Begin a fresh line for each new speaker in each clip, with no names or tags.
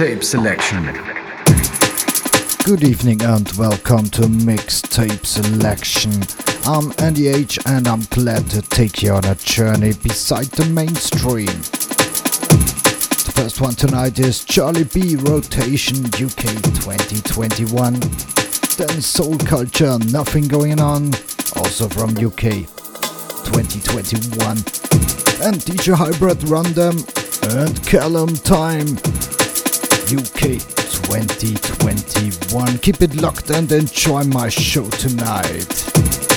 Mixtape Selection.
Good evening and welcome to Mixtape Selection. I'm Andy H and I'm glad to take you on a journey beside the mainstream. The first one tonight is Charlie B Rotation UK 2021. Then Soul Culture Nothing Going On, also from UK 2021. And DJ Hybrid Random and Callum Time UK 2021. Keep it locked and enjoy my show tonight.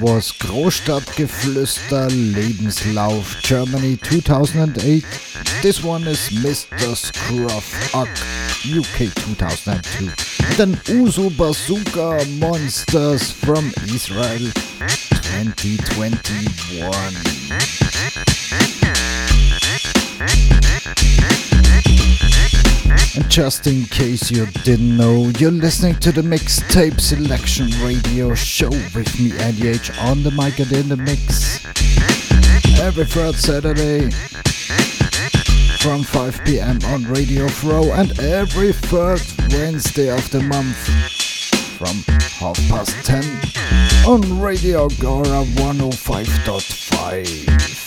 Was
Großstadtgeflüster Lebenslauf Germany 2008. This one is Mr. Scruff Uck UK 2002. Then Uso Bazooka Monsters from Israel 2021. And just in case you didn't know, you're listening to the Mixtape Selection Radio Show with me, Andy H, on the mic and in the mix. Every third Saturday from 5 pm on Radio Throw and every third Wednesday of the month from half past 10 on Radio Gora 105.5.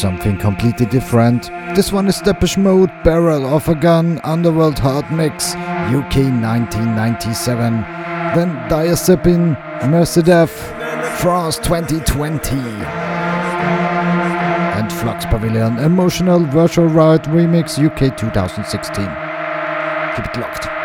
something completely different. This one is Depeche Mode, Barrel of a Gun, Underworld Hard Mix, UK 1997. Then Diazepin, Mercedef, France 2020. And Flux Pavilion, Emotional Virtual Riot Remix, UK 2016. Keep it locked.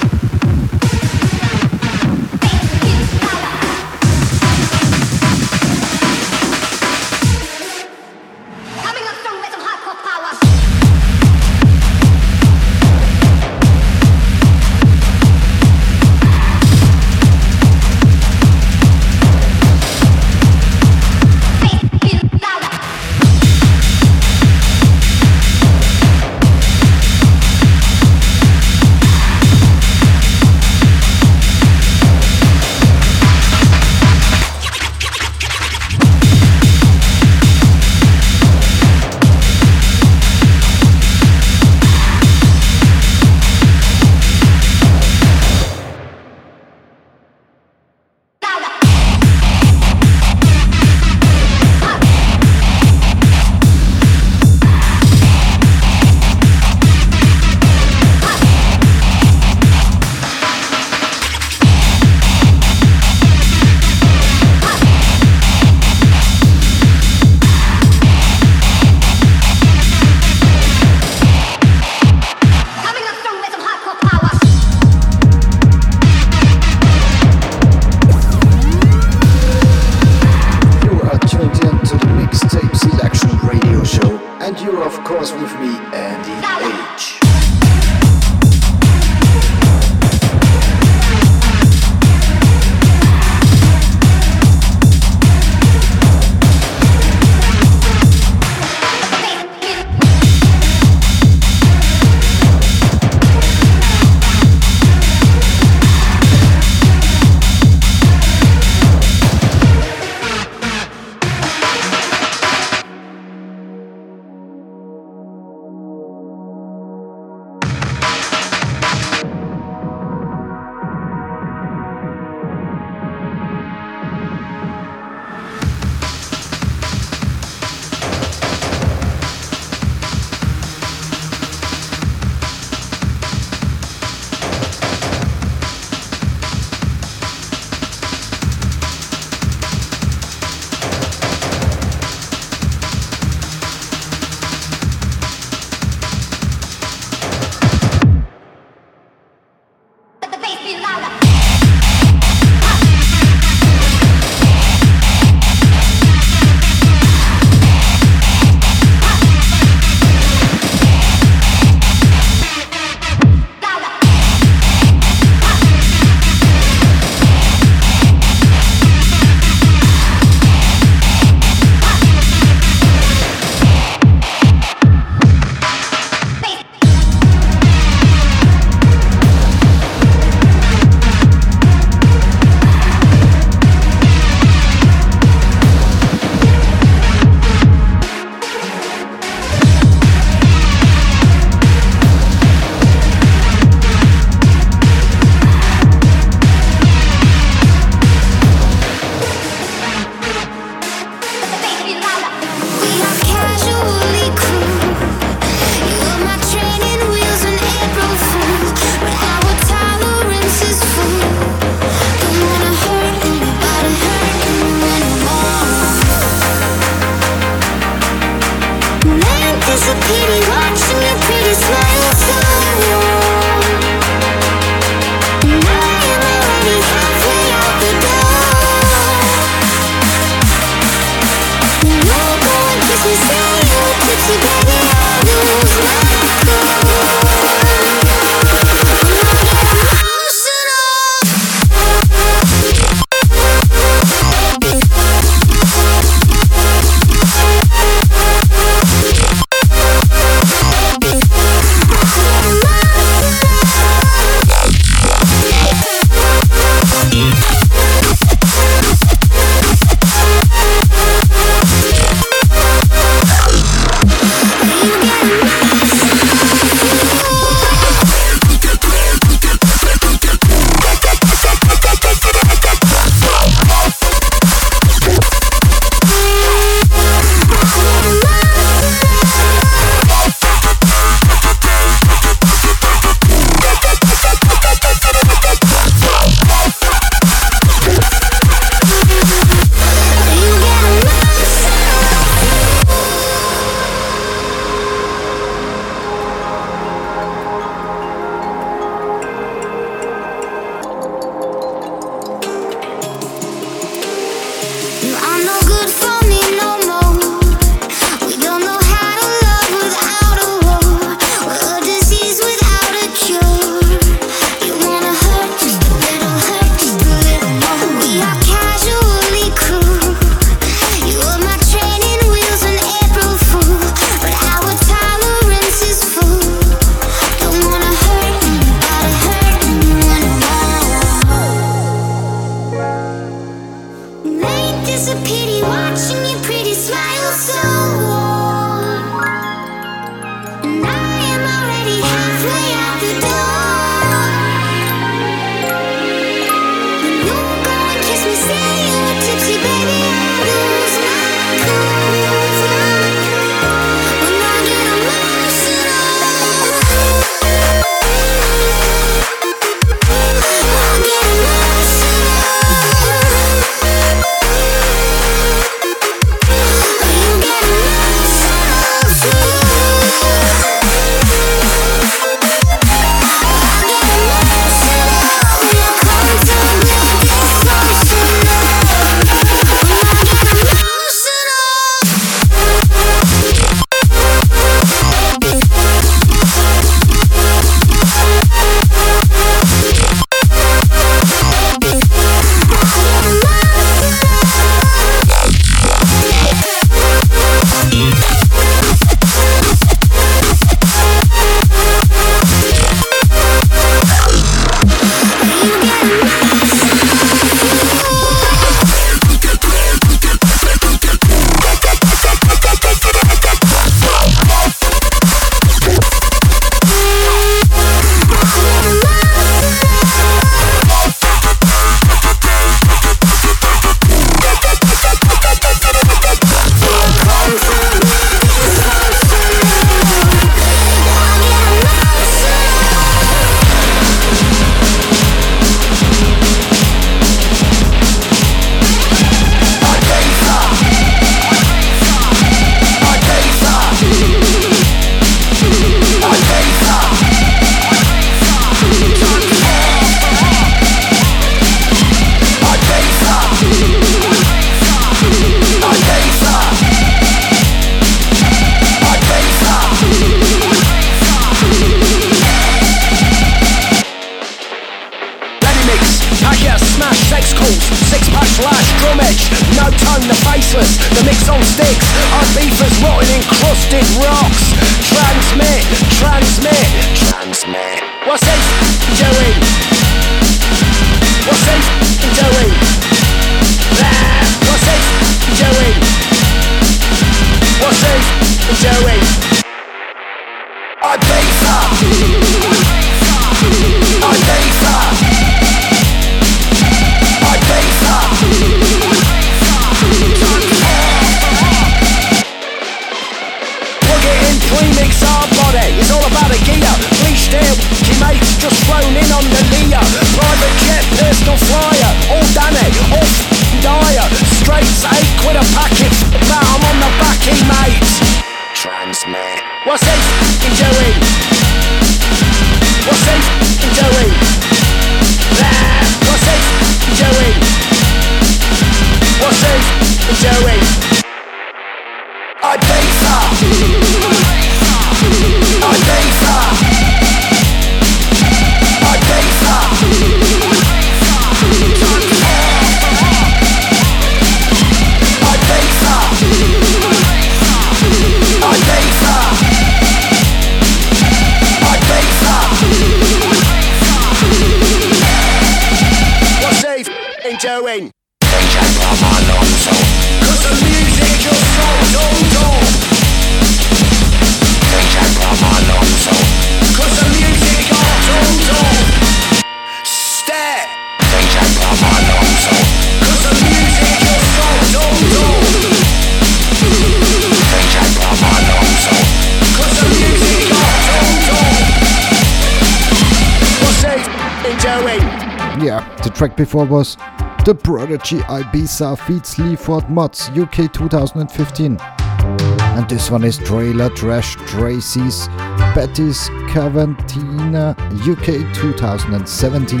Before was The Prodigy Ibiza feats Sleaford Mods UK 2015. And this one is Trailer Trash Tracys Betty's Cavatina UK 2017.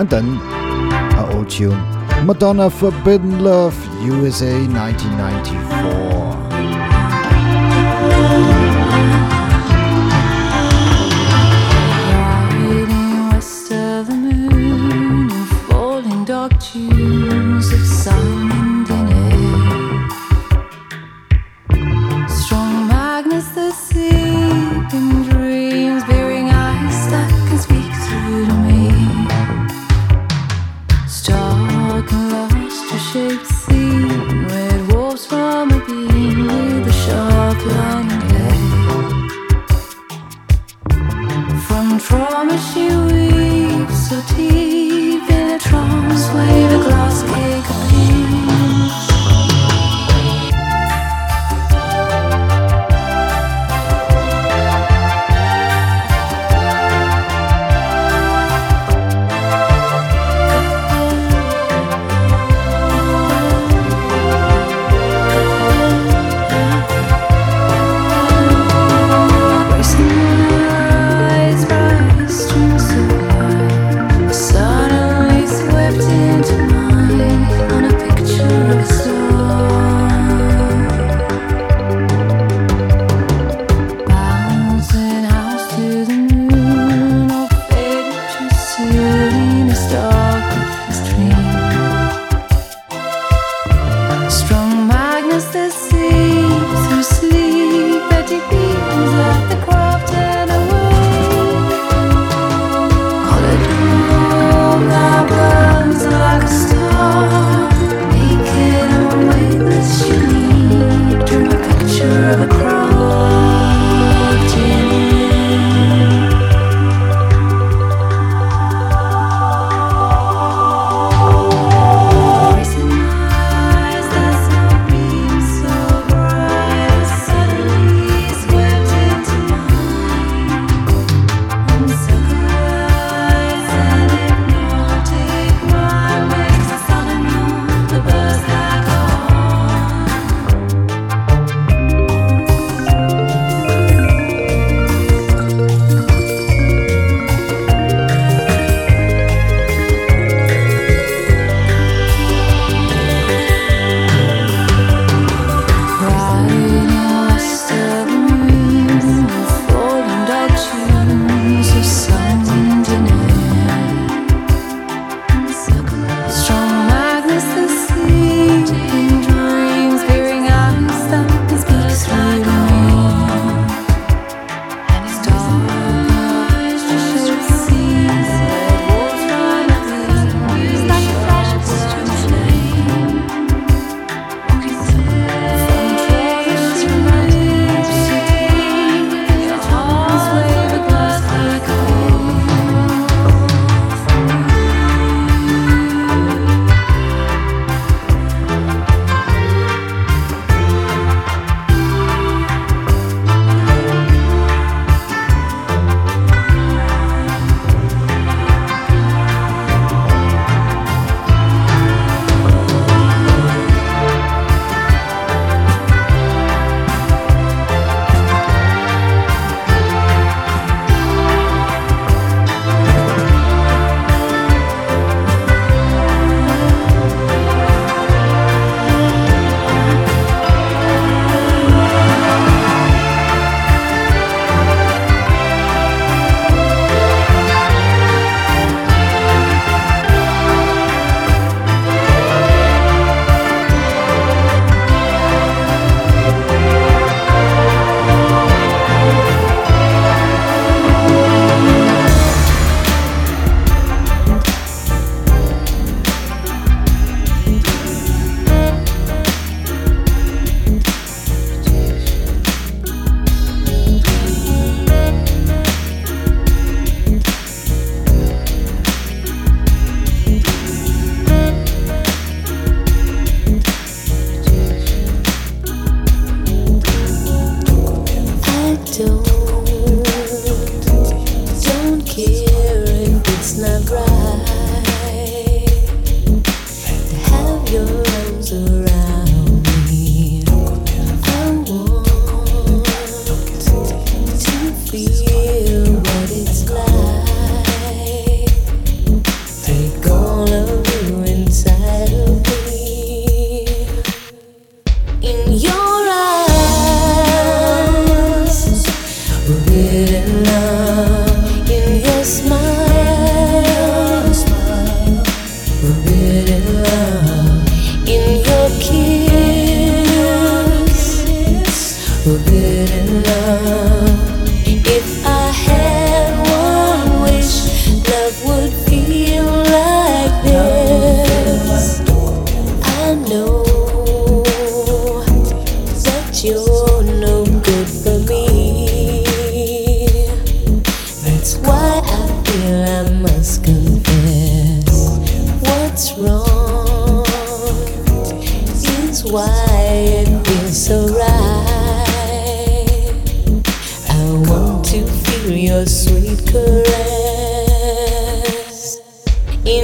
And then a old tune Madonna Forbidden Love USA 1994.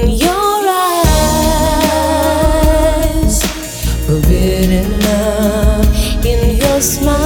your eyes, forbidden love in
your smile.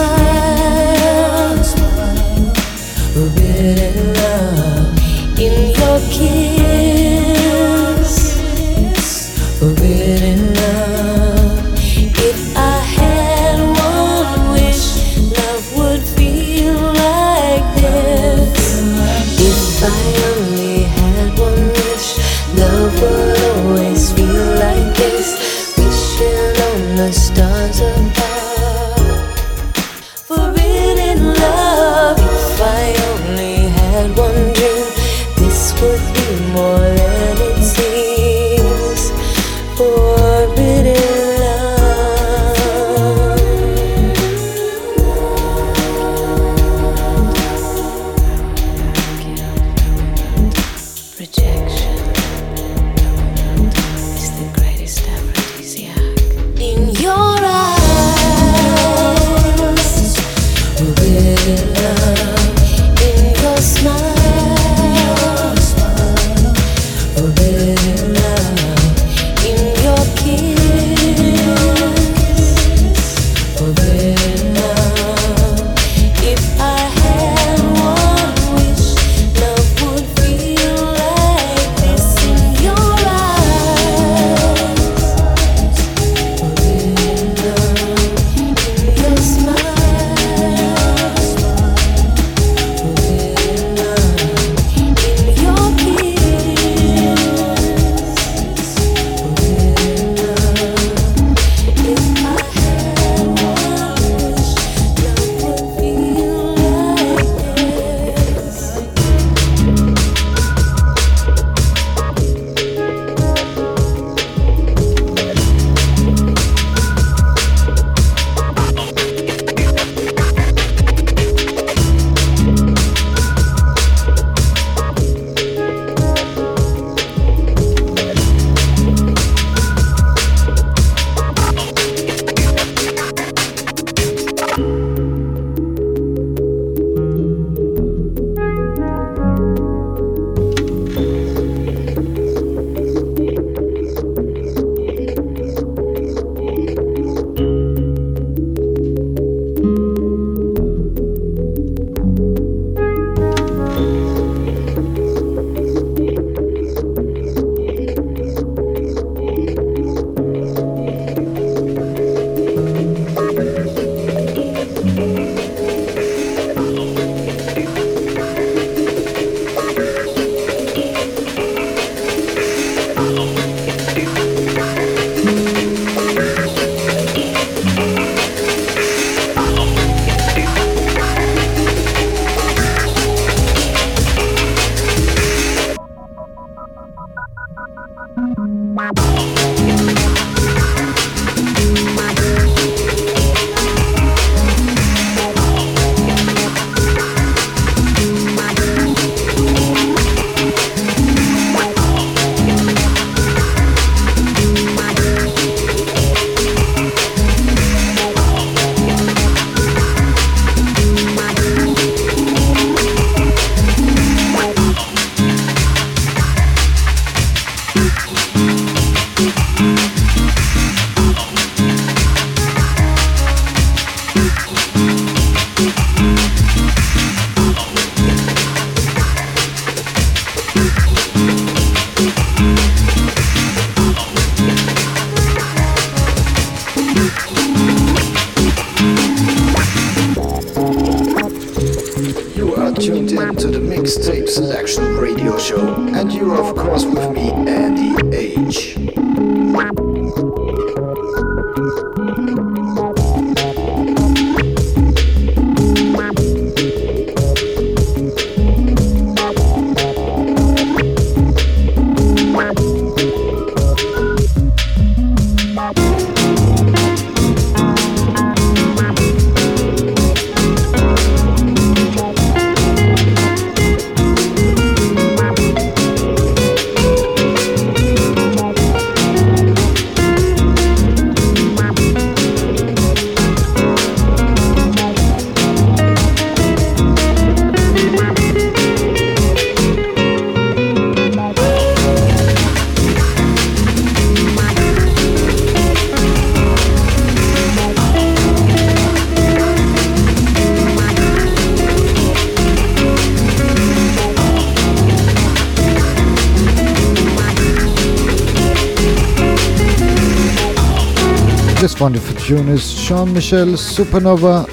June is Sean Michel Supernova,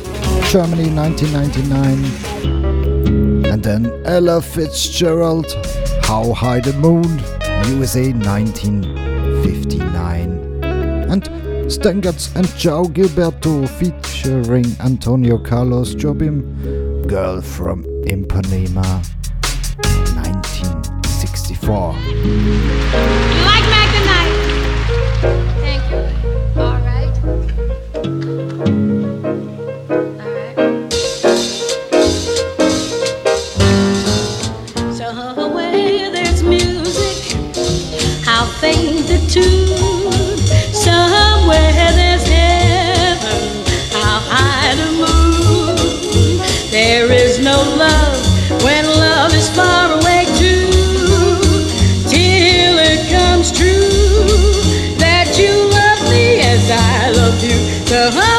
Germany 1999. And then Ella Fitzgerald, How High the Moon, USA 1959. And Stan Getz and João Gilberto featuring Antonio Carlos Jobim, Girl from Ipanema 1964.
Like Magdalena. te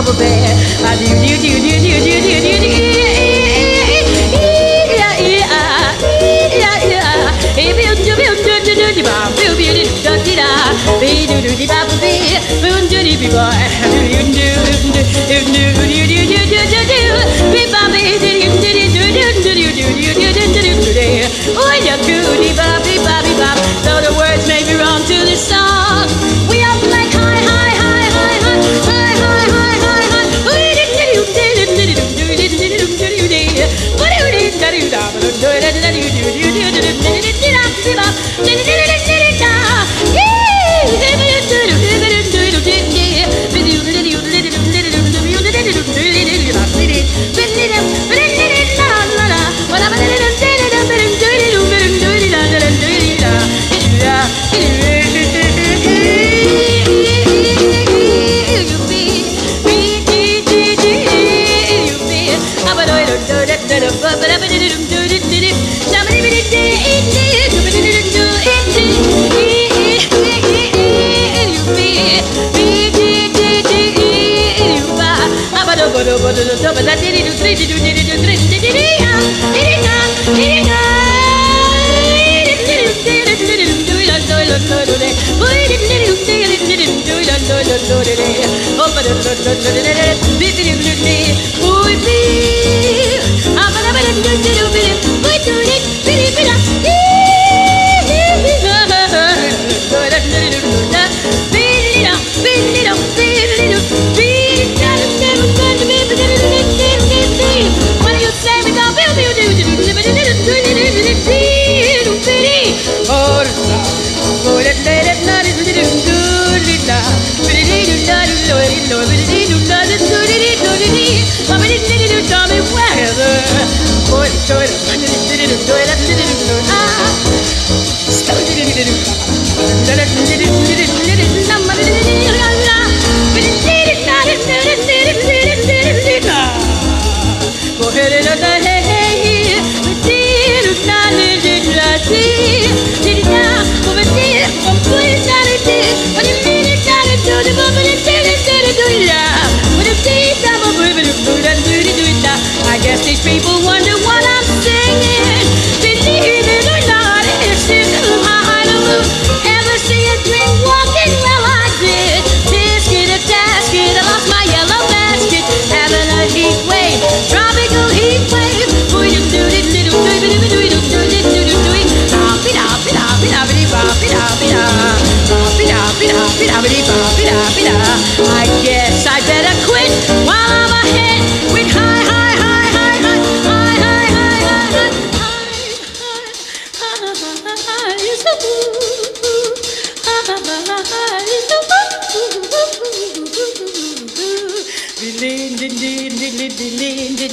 rubber band. I do do do do do do do do do. So the words may be wrong to this song. We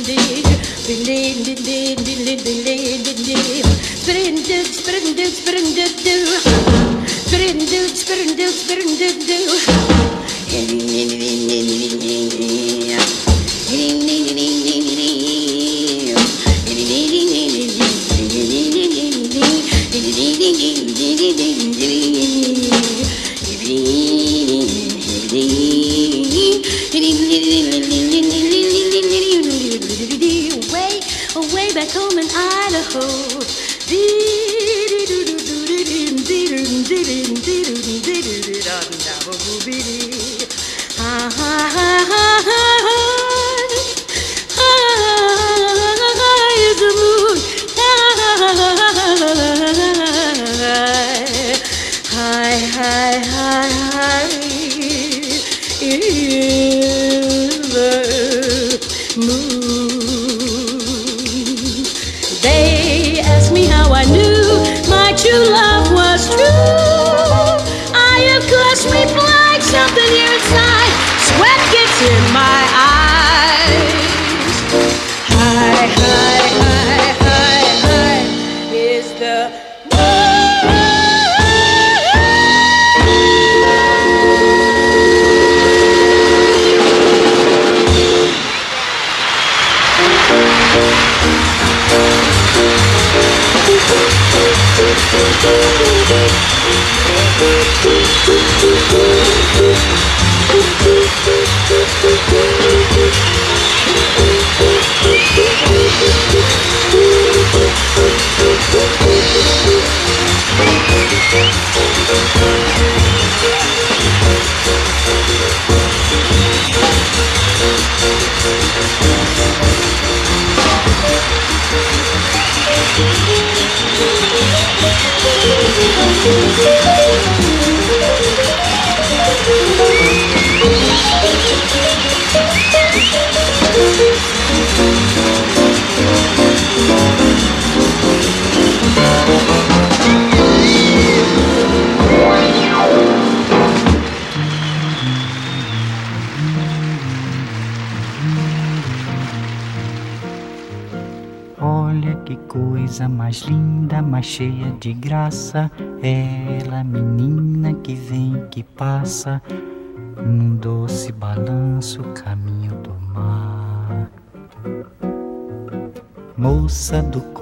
mais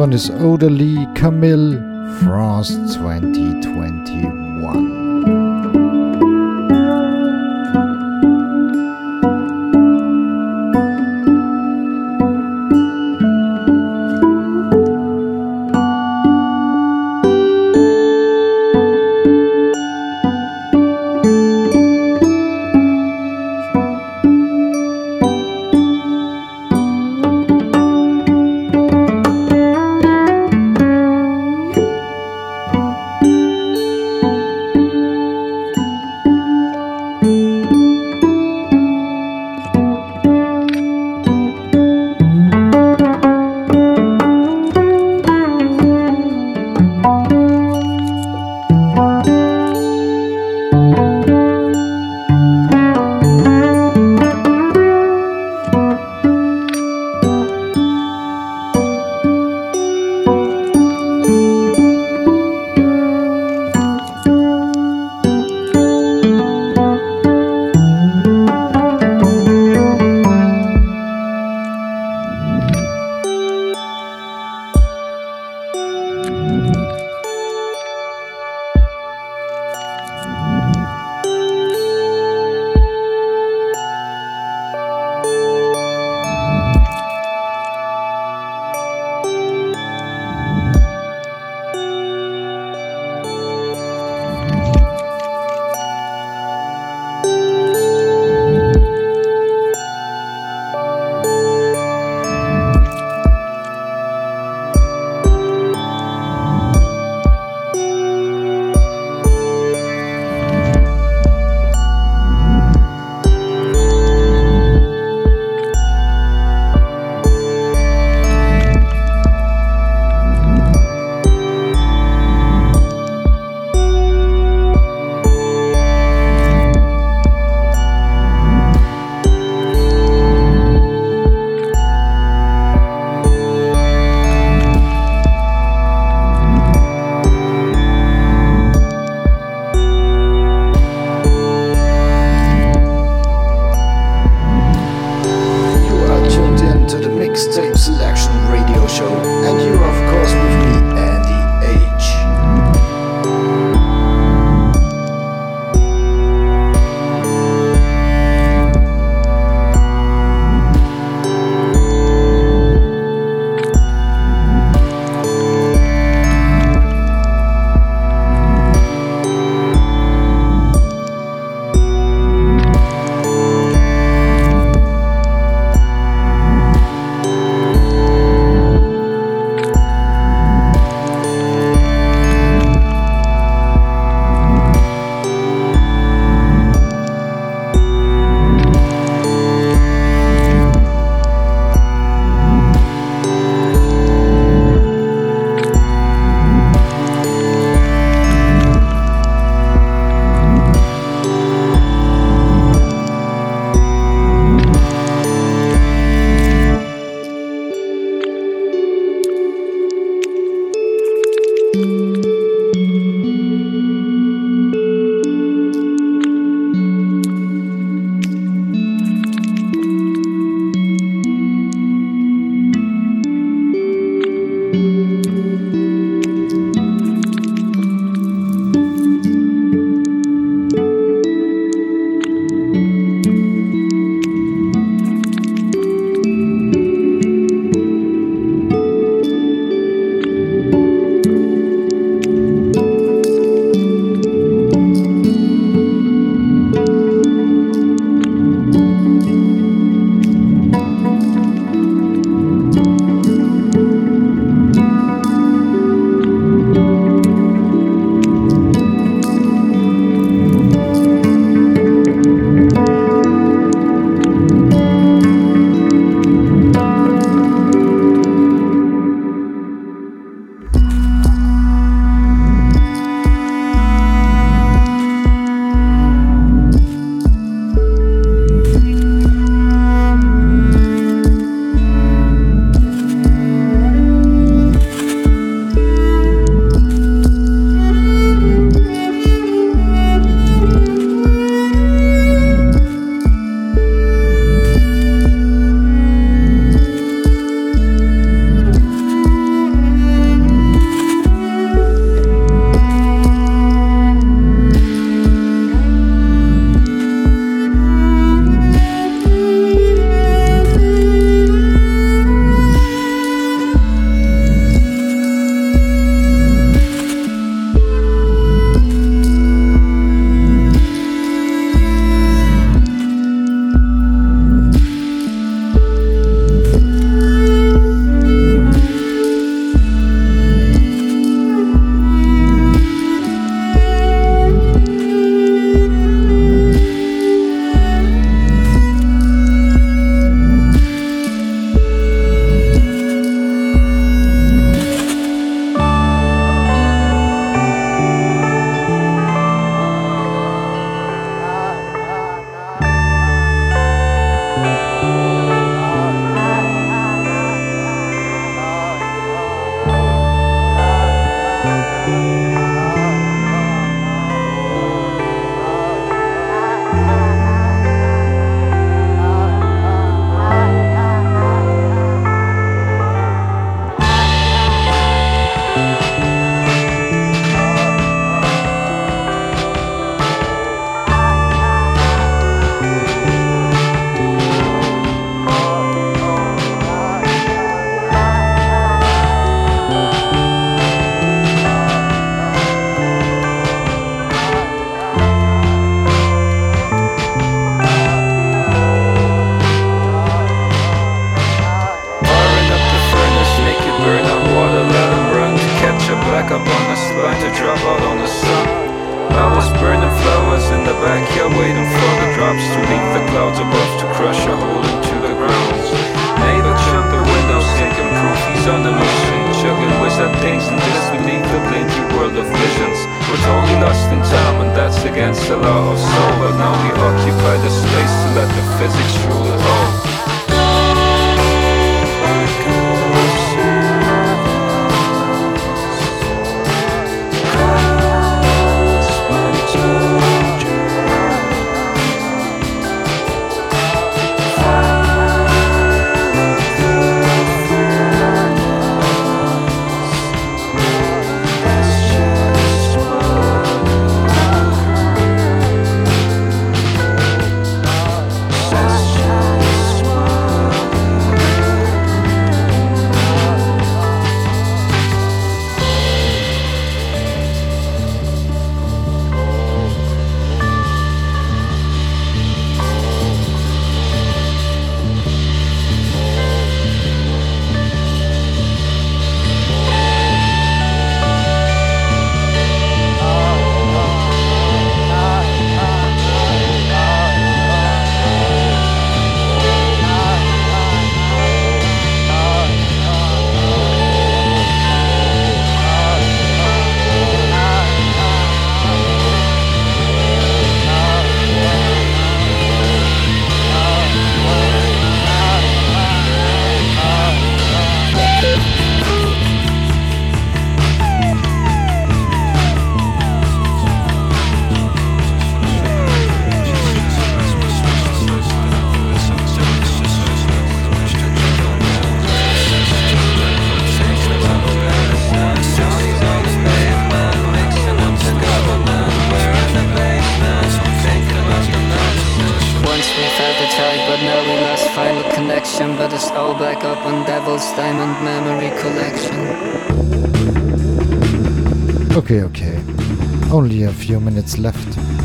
One
is Odalie Camille France 2021.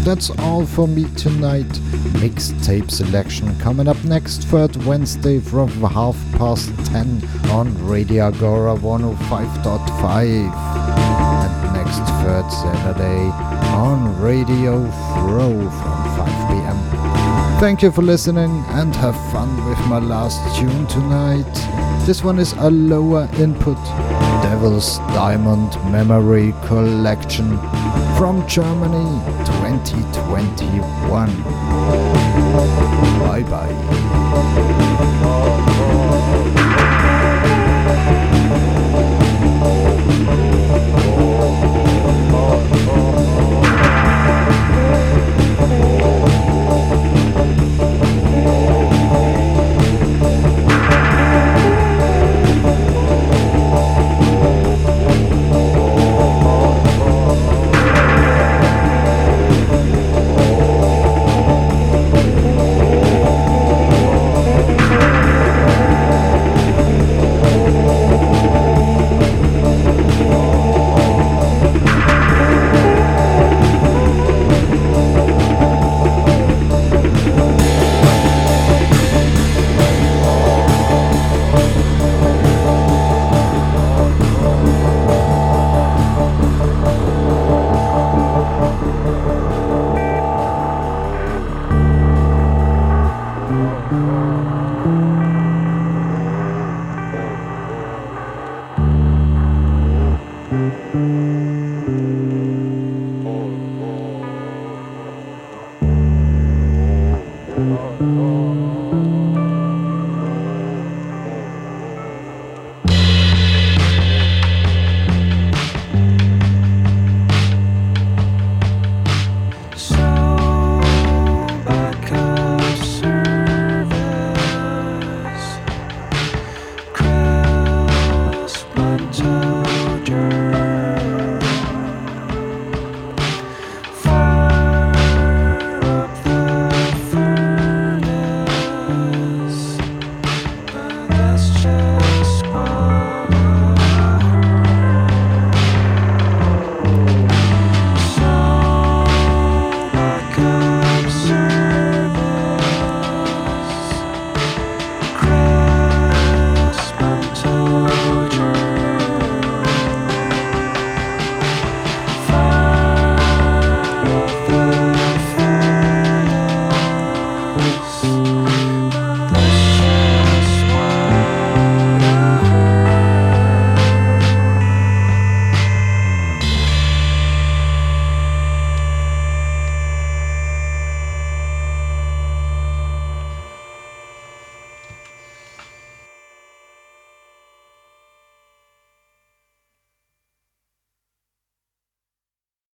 That's all
for me tonight. Mixtape selection coming up next third Wednesday from half past 10 on Radio Agora 105.5. And next third Saturday on Radio Throw from 5 pm. Thank you for listening and have fun with my last tune tonight. This one is a lower input Diamond Memory Collection from Germany 2021. Bye bye.